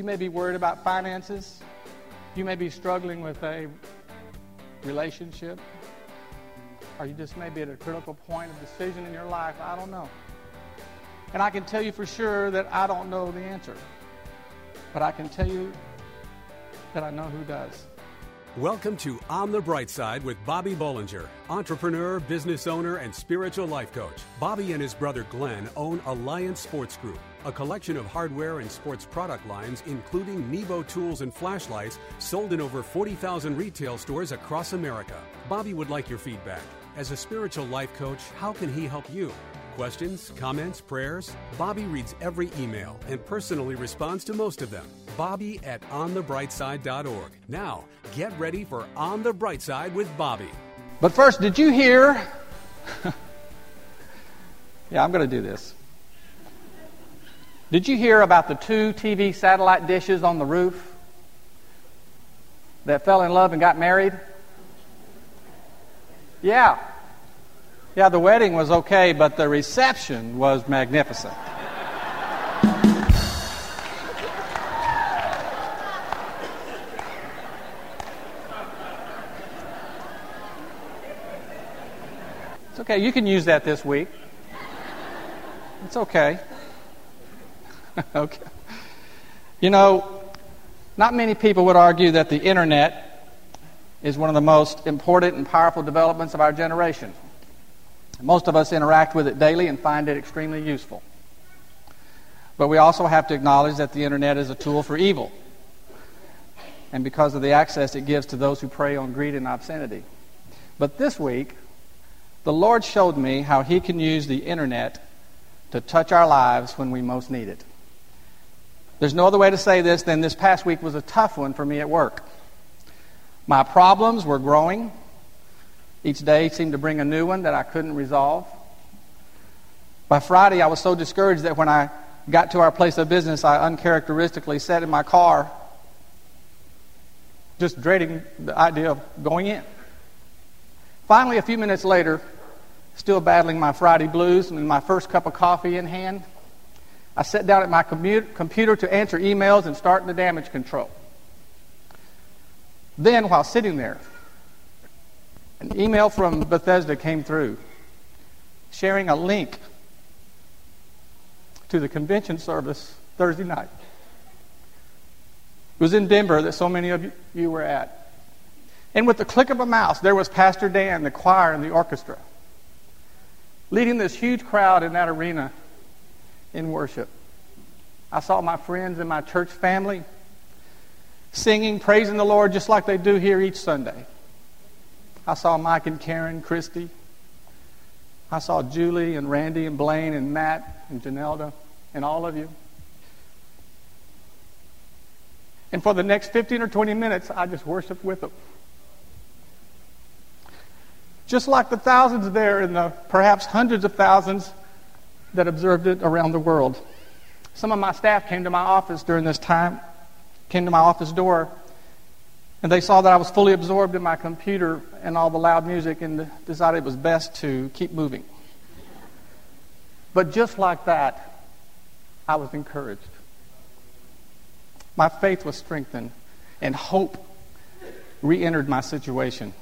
You may be worried about finances. You may be struggling with a relationship. Or you just may be at a critical point of decision in your life. I don't know. And I can tell you for sure that I don't know the answer. But I can tell you that I know who does. Welcome to On the Bright Side with Bobby Bollinger, entrepreneur, business owner, and spiritual life coach. Bobby and his brother Glenn own Alliance Sports Group, a collection of hardware and sports product lines, including Nebo tools and flashlights, sold in over 40,000 retail stores across America. Bobby would like your feedback. As a spiritual life coach, how can he help you? Questions, comments, prayers? Bobby reads every email and personally responds to most of them. Bobby at onthebrightside.org. Now, get ready for On the Bright Side with Bobby. But first, did you hear? yeah, I'm going to do this. Did you hear about the two TV satellite dishes on the roof that fell in love and got married? Yeah. Yeah, the wedding was okay, but the reception was magnificent. It's okay. You can use that this week. It's okay. okay. You know, not many people would argue that the internet is one of the most important and powerful developments of our generation. Most of us interact with it daily and find it extremely useful. But we also have to acknowledge that the internet is a tool for evil. And because of the access it gives to those who prey on greed and obscenity. But this week, the Lord showed me how He can use the internet to touch our lives when we most need it. There's no other way to say this than this past week was a tough one for me at work. My problems were growing. Each day seemed to bring a new one that I couldn't resolve. By Friday, I was so discouraged that when I got to our place of business, I uncharacteristically sat in my car, just dreading the idea of going in. Finally, a few minutes later, still battling my Friday blues and my first cup of coffee in hand, I sat down at my computer to answer emails and start the damage control. Then, while sitting there, an email from Bethesda came through sharing a link to the convention service Thursday night. It was in Denver that so many of you were at. And with the click of a mouse, there was Pastor Dan, the choir, and the orchestra, leading this huge crowd in that arena in worship. I saw my friends and my church family singing, praising the Lord just like they do here each Sunday. I saw Mike and Karen, Christy. I saw Julie and Randy and Blaine and Matt and Janelda and all of you. And for the next 15 or 20 minutes, I just worshiped with them. Just like the thousands there and the perhaps hundreds of thousands that observed it around the world. Some of my staff came to my office during this time, came to my office door, and they saw that I was fully absorbed in my computer and all the loud music and decided it was best to keep moving. But just like that, I was encouraged. My faith was strengthened, and hope re entered my situation.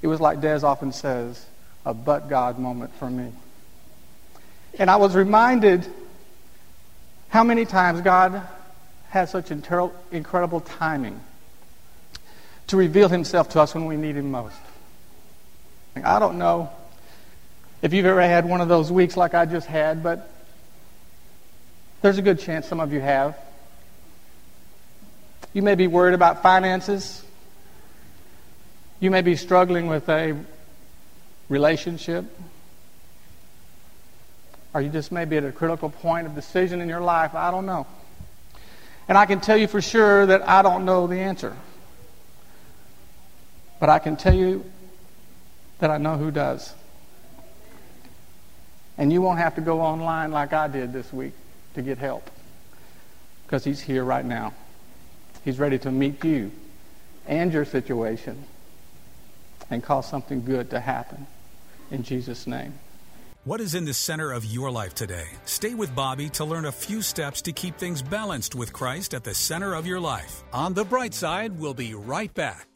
It was like Des often says, a but God moment for me. And I was reminded how many times God has such incredible timing to reveal himself to us when we need him most. I don't know if you've ever had one of those weeks like I just had, but there's a good chance some of you have. You may be worried about finances. You may be struggling with a relationship. Or you just may be at a critical point of decision in your life. I don't know. And I can tell you for sure that I don't know the answer. But I can tell you that I know who does. And you won't have to go online like I did this week to get help because He's here right now. He's ready to meet you and your situation and cause something good to happen in Jesus' name. What is in the center of your life today? Stay with Bobby to learn a few steps to keep things balanced with Christ at the center of your life. On the bright side, we'll be right back.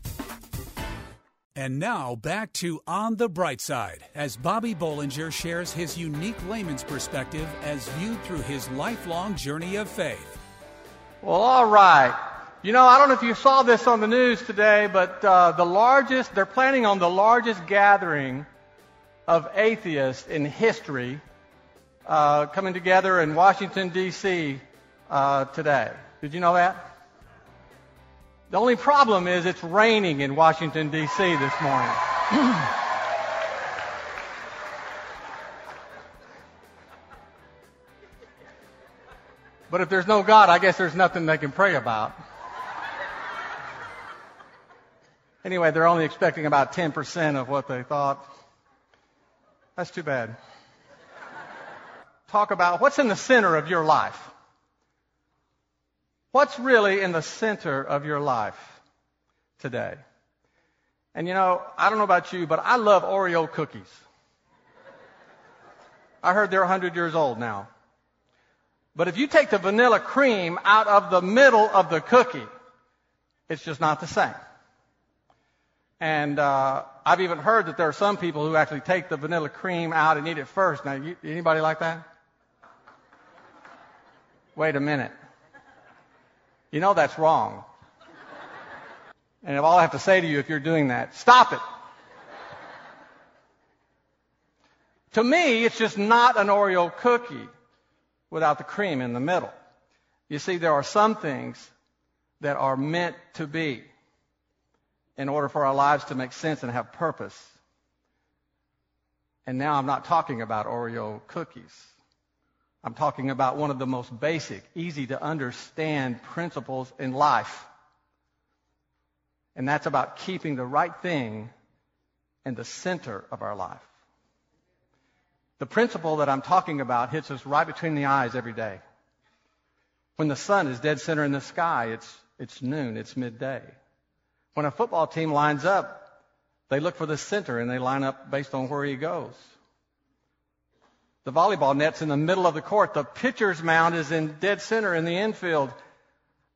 And now back to On the Bright Side as Bobby Bollinger shares his unique layman's perspective as viewed through his lifelong journey of faith. Well, all right. You know, I don't know if you saw this on the news today, but uh, the largest, they're planning on the largest gathering of atheists in history uh, coming together in Washington, D.C. Uh, today. Did you know that? The only problem is it's raining in Washington, D.C. this morning. but if there's no God, I guess there's nothing they can pray about. Anyway, they're only expecting about 10% of what they thought. That's too bad. Talk about what's in the center of your life. What's really in the center of your life today? And you know, I don't know about you, but I love Oreo cookies. I heard they're 100 years old now. But if you take the vanilla cream out of the middle of the cookie, it's just not the same. And uh, I've even heard that there are some people who actually take the vanilla cream out and eat it first. Now, you, anybody like that? Wait a minute. You know that's wrong. And all I have to say to you if you're doing that, stop it. To me, it's just not an Oreo cookie without the cream in the middle. You see, there are some things that are meant to be in order for our lives to make sense and have purpose. And now I'm not talking about Oreo cookies. I'm talking about one of the most basic, easy to understand principles in life. And that's about keeping the right thing in the center of our life. The principle that I'm talking about hits us right between the eyes every day. When the sun is dead center in the sky, it's, it's noon, it's midday. When a football team lines up, they look for the center and they line up based on where he goes. The volleyball net's in the middle of the court. The pitcher's mound is in dead center in the infield.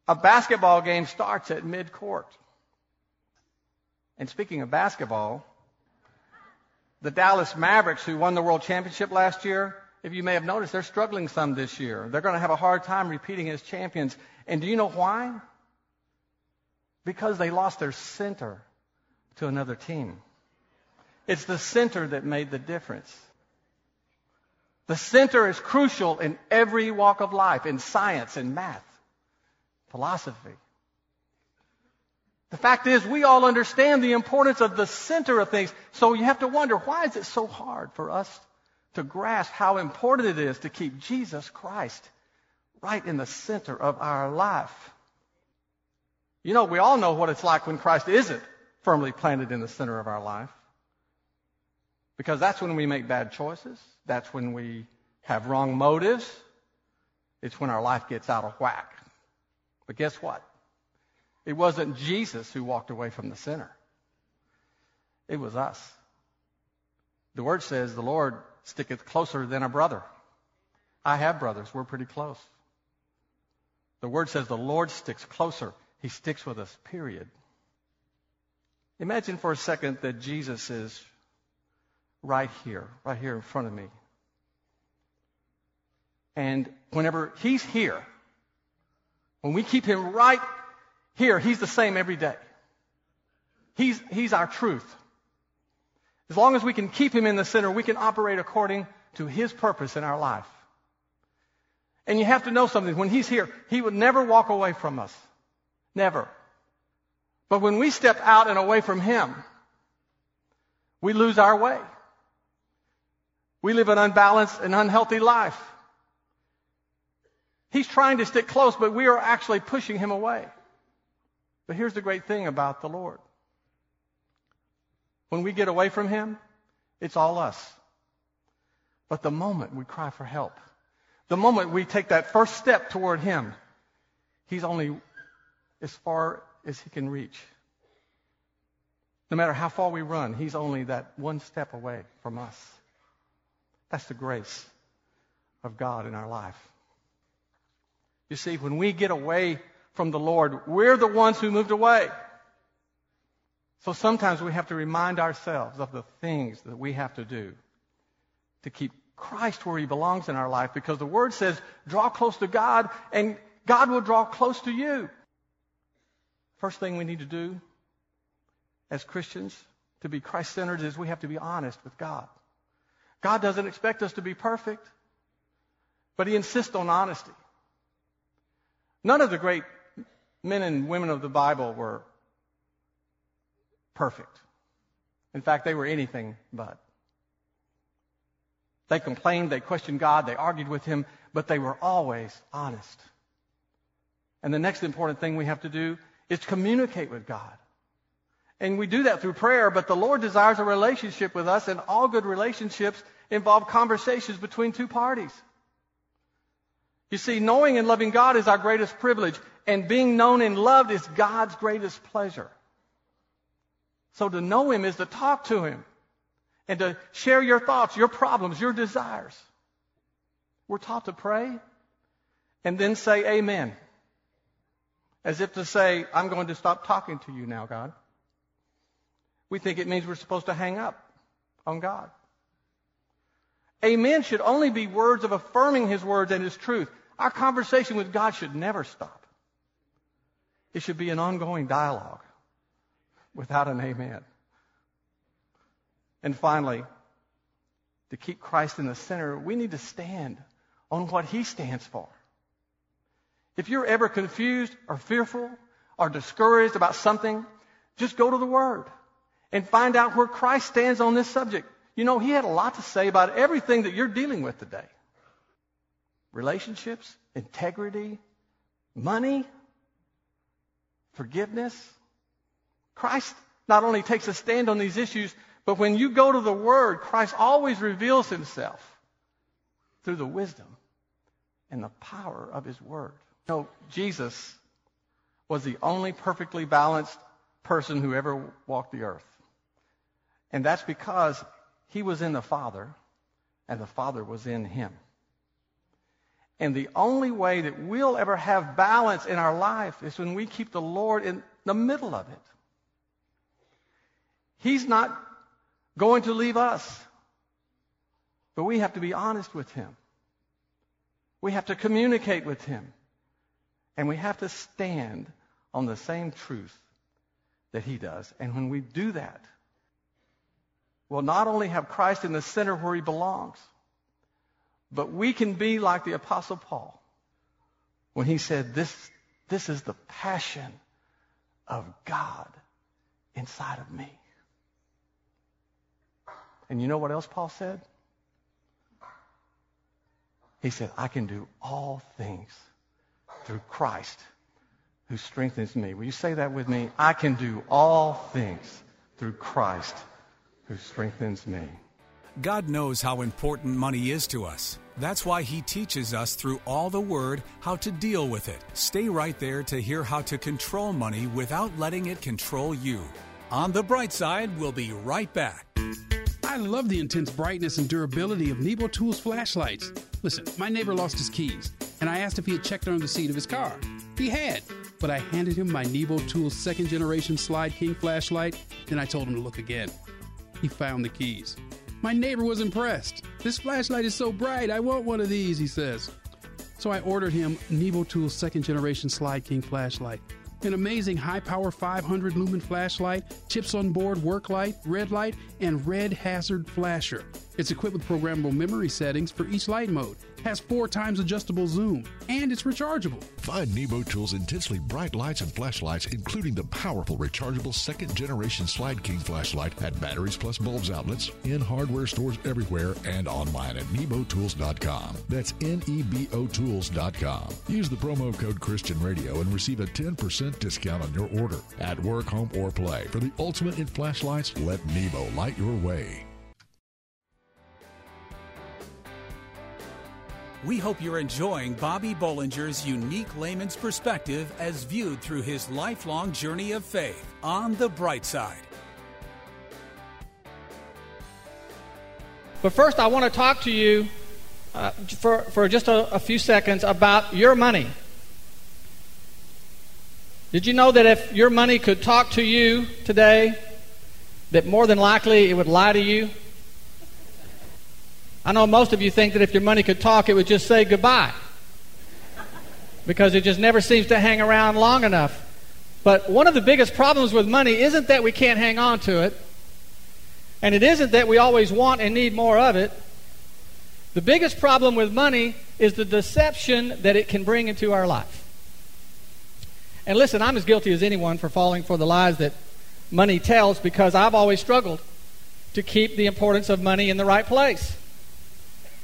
A basketball game starts at mid-court. And speaking of basketball, the Dallas Mavericks, who won the world championship last year, if you may have noticed, they're struggling some this year. They're going to have a hard time repeating as champions. And do you know why? Because they lost their center to another team. It's the center that made the difference. The center is crucial in every walk of life, in science, in math, philosophy. The fact is, we all understand the importance of the center of things. So you have to wonder, why is it so hard for us to grasp how important it is to keep Jesus Christ right in the center of our life? You know, we all know what it's like when Christ isn't firmly planted in the center of our life. Because that's when we make bad choices. That's when we have wrong motives. It's when our life gets out of whack. But guess what? It wasn't Jesus who walked away from the sinner. It was us. The word says the Lord sticketh closer than a brother. I have brothers. We're pretty close. The word says the Lord sticks closer. He sticks with us, period. Imagine for a second that Jesus is right here, right here in front of me. And whenever He's here, when we keep Him right here, He's the same every day. He's, he's our truth. As long as we can keep Him in the center, we can operate according to His purpose in our life. And you have to know something. When He's here, He would never walk away from us. Never. But when we step out and away from Him, we lose our way. We live an unbalanced and unhealthy life. He's trying to stick close, but we are actually pushing Him away. But here's the great thing about the Lord. When we get away from Him, it's all us. But the moment we cry for help, the moment we take that first step toward Him, He's only as far as He can reach. No matter how far we run, He's only that one step away from us. That's the grace of God in our life. You see, when we get away from the Lord, we're the ones who moved away. So sometimes we have to remind ourselves of the things that we have to do to keep Christ where he belongs in our life because the word says, draw close to God and God will draw close to you. First thing we need to do as Christians to be Christ centered is we have to be honest with God. God doesn't expect us to be perfect, but he insists on honesty. None of the great men and women of the Bible were perfect. In fact, they were anything but. They complained, they questioned God, they argued with Him, but they were always honest. And the next important thing we have to do is communicate with God. And we do that through prayer, but the Lord desires a relationship with us, and all good relationships involve conversations between two parties. You see, knowing and loving God is our greatest privilege, and being known and loved is God's greatest pleasure. So to know Him is to talk to Him and to share your thoughts, your problems, your desires. We're taught to pray and then say amen. As if to say, I'm going to stop talking to you now, God. We think it means we're supposed to hang up on God. Amen should only be words of affirming His words and His truth. Our conversation with God should never stop. It should be an ongoing dialogue without an amen. And finally, to keep Christ in the center, we need to stand on what He stands for. If you're ever confused or fearful or discouraged about something, just go to the Word and find out where Christ stands on this subject. You know, He had a lot to say about everything that you're dealing with today relationships, integrity, money, forgiveness. Christ not only takes a stand on these issues, but when you go to the Word, Christ always reveals Himself through the wisdom and the power of His Word. You know, Jesus was the only perfectly balanced person who ever walked the earth. And that's because He was in the Father and the Father was in Him. And the only way that we'll ever have balance in our life is when we keep the Lord in the middle of it. He's not going to leave us. But we have to be honest with Him. We have to communicate with Him. And we have to stand on the same truth that He does. And when we do that, we'll not only have Christ in the center where He belongs, but we can be like the Apostle Paul when he said, This, this is the passion of God inside of me. And you know what else Paul said? He said, I can do all things through Christ who strengthens me. Will you say that with me? I can do all things through Christ who strengthens me. God knows how important money is to us. That's why He teaches us through all the Word how to deal with it. Stay right there to hear how to control money without letting it control you. On the bright side, we'll be right back. I love the intense brightness and durability of Nebo Tools flashlights. Listen, my neighbor lost his keys, and I asked if he had checked under the seat of his car. He had, but I handed him my Nebo Tools second generation Slyde King flashlight, then I told him to look again. He found the keys. My neighbor was impressed. This flashlight is so bright, I want one of these, he says. So I ordered him Nebo Tools second generation Slyde King flashlight. An amazing high power 500 lumen flashlight, chips on board work light, red light, and red hazard flasher. It's equipped with programmable memory settings for each light mode, has four times adjustable zoom, and it's rechargeable. Find Nebo Tools' intensely bright lights and flashlights, including the powerful rechargeable second generation Slyde King flashlight at Batteries Plus Bulbs outlets, in hardware stores everywhere, and online at nebotools.com. That's N E B O Tools.com. Use the promo code Christian Radio and receive a 10% discount on your order. At work, home, or play. For the ultimate in flashlights, let Nebo light your way. We hope you're enjoying Bobby Bollinger's unique layman's perspective as viewed through his lifelong journey of faith on the bright side. But first, I want to talk to you uh, for, for just a, a few seconds about your money. Did you know that if your money could talk to you today, that more than likely it would lie to you? I know most of you think that if your money could talk, it would just say goodbye. Because it just never seems to hang around long enough. But one of the biggest problems with money isn't that we can't hang on to it, and it isn't that we always want and need more of it. The biggest problem with money is the deception that it can bring into our life. And listen, I'm as guilty as anyone for falling for the lies that money tells because I've always struggled to keep the importance of money in the right place.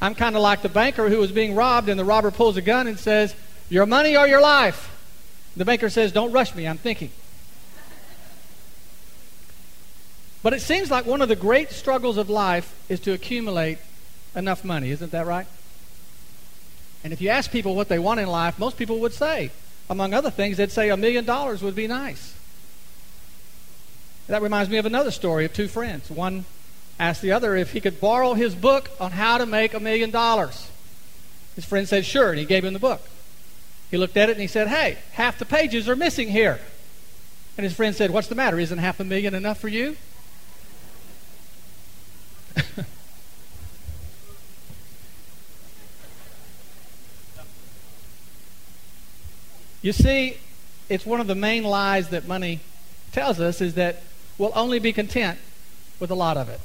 I'm kind of like the banker who was being robbed, and the robber pulls a gun and says, Your money or your life? The banker says, Don't rush me, I'm thinking. But it seems like one of the great struggles of life is to accumulate enough money. Isn't that right? And if you ask people what they want in life, most people would say, among other things, they'd say a million dollars would be nice. That reminds me of another story of two friends. One asked the other if he could borrow his book on how to make a million dollars. His friend said, sure, and he gave him the book. He looked at it and he said, hey, half the pages are missing here. And his friend said, what's the matter? Isn't half a million enough for you? you see, it's one of the main lies that money tells us is that we'll only be content with a lot of it.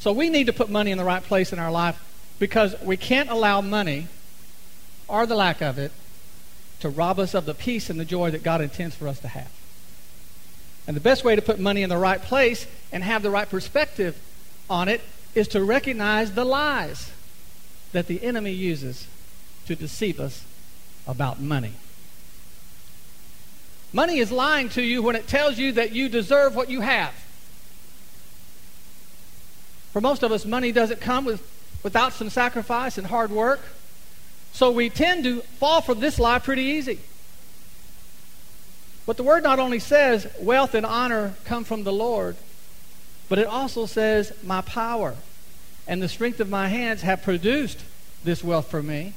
So we need to put money in the right place in our life because we can't allow money or the lack of it to rob us of the peace and the joy that God intends for us to have. And the best way to put money in the right place and have the right perspective on it is to recognize the lies that the enemy uses to deceive us about money. Money is lying to you when it tells you that you deserve what you have. For most of us, money doesn't come with, without some sacrifice and hard work. So we tend to fall for this lie pretty easy. But the word not only says wealth and honor come from the Lord, but it also says my power and the strength of my hands have produced this wealth for me.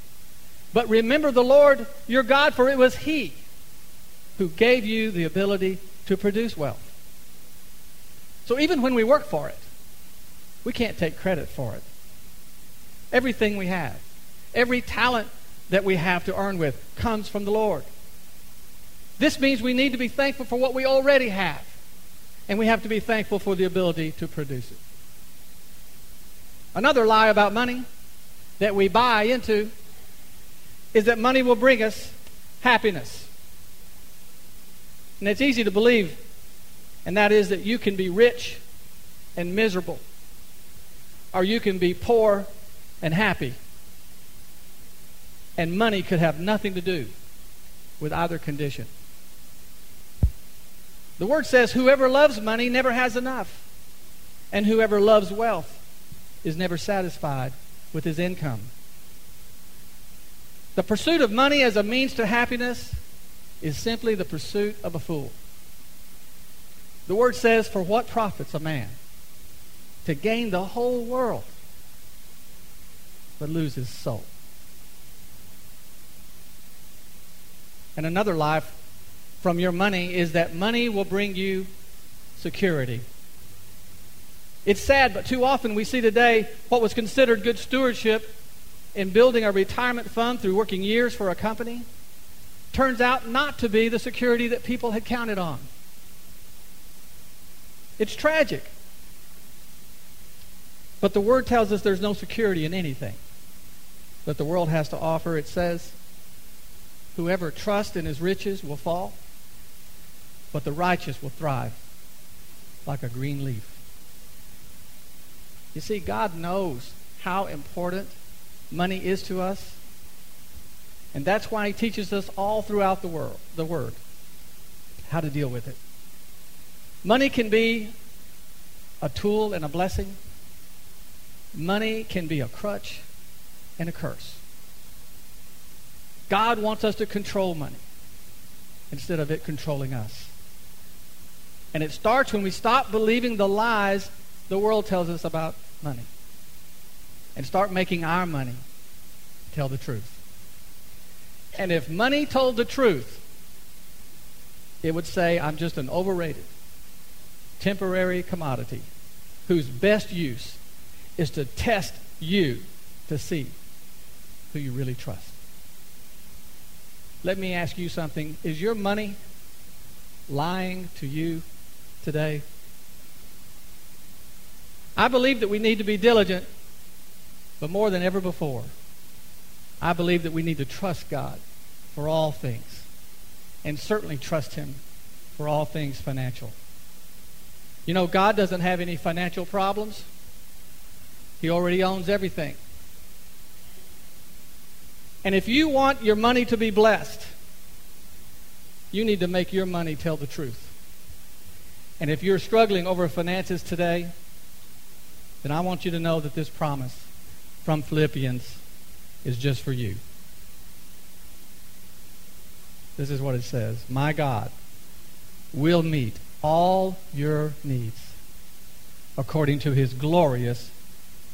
But remember the Lord your God, for it was He who gave you the ability to produce wealth. So even when we work for it, we can't take credit for it. Everything we have, every talent that we have to earn with comes from the Lord. This means we need to be thankful for what we already have, and we have to be thankful for the ability to produce it. Another lie about money that we buy into is that money will bring us happiness. And it's easy to believe, and that is that you can be rich and miserable or you can be poor and happy. And money could have nothing to do with either condition. The word says, whoever loves money never has enough. And whoever loves wealth is never satisfied with his income. The pursuit of money as a means to happiness is simply the pursuit of a fool. The word says, For what profits a man to gain the whole world but lose his soul. And another life from your money is that money will bring you security. It's sad, but too often we see today what was considered good stewardship in building a retirement fund through working years for a company turns out not to be the security that people had counted on. It's tragic. But the Word tells us there's no security in anything that the world has to offer. It says, Whoever trusts in his riches will fall, but the righteous will thrive like a green leaf. You see, God knows how important money is to us. And that's why he teaches us all throughout the world, the word, how to deal with it. Money can be a tool and a blessing. Money can be a crutch and a curse. God wants us to control money instead of it controlling us. And it starts when we stop believing the lies the world tells us about money and start making our money tell the truth. And if money told the truth, it would say, I'm just an overrated, temporary commodity whose best use is to test you to see who you really trust. Let me ask you something. Is your money lying to you today? I believe that we need to be diligent, but more than ever before, I believe that we need to trust God for all things and certainly trust Him for all things financial. You know, God doesn't have any financial problems, He already owns everything. And if you want your money to be blessed, you need to make your money tell the truth. And if you're struggling over finances today, then I want you to know that this promise from Philippians is just for you. This is what it says My God will meet all your needs according to his glorious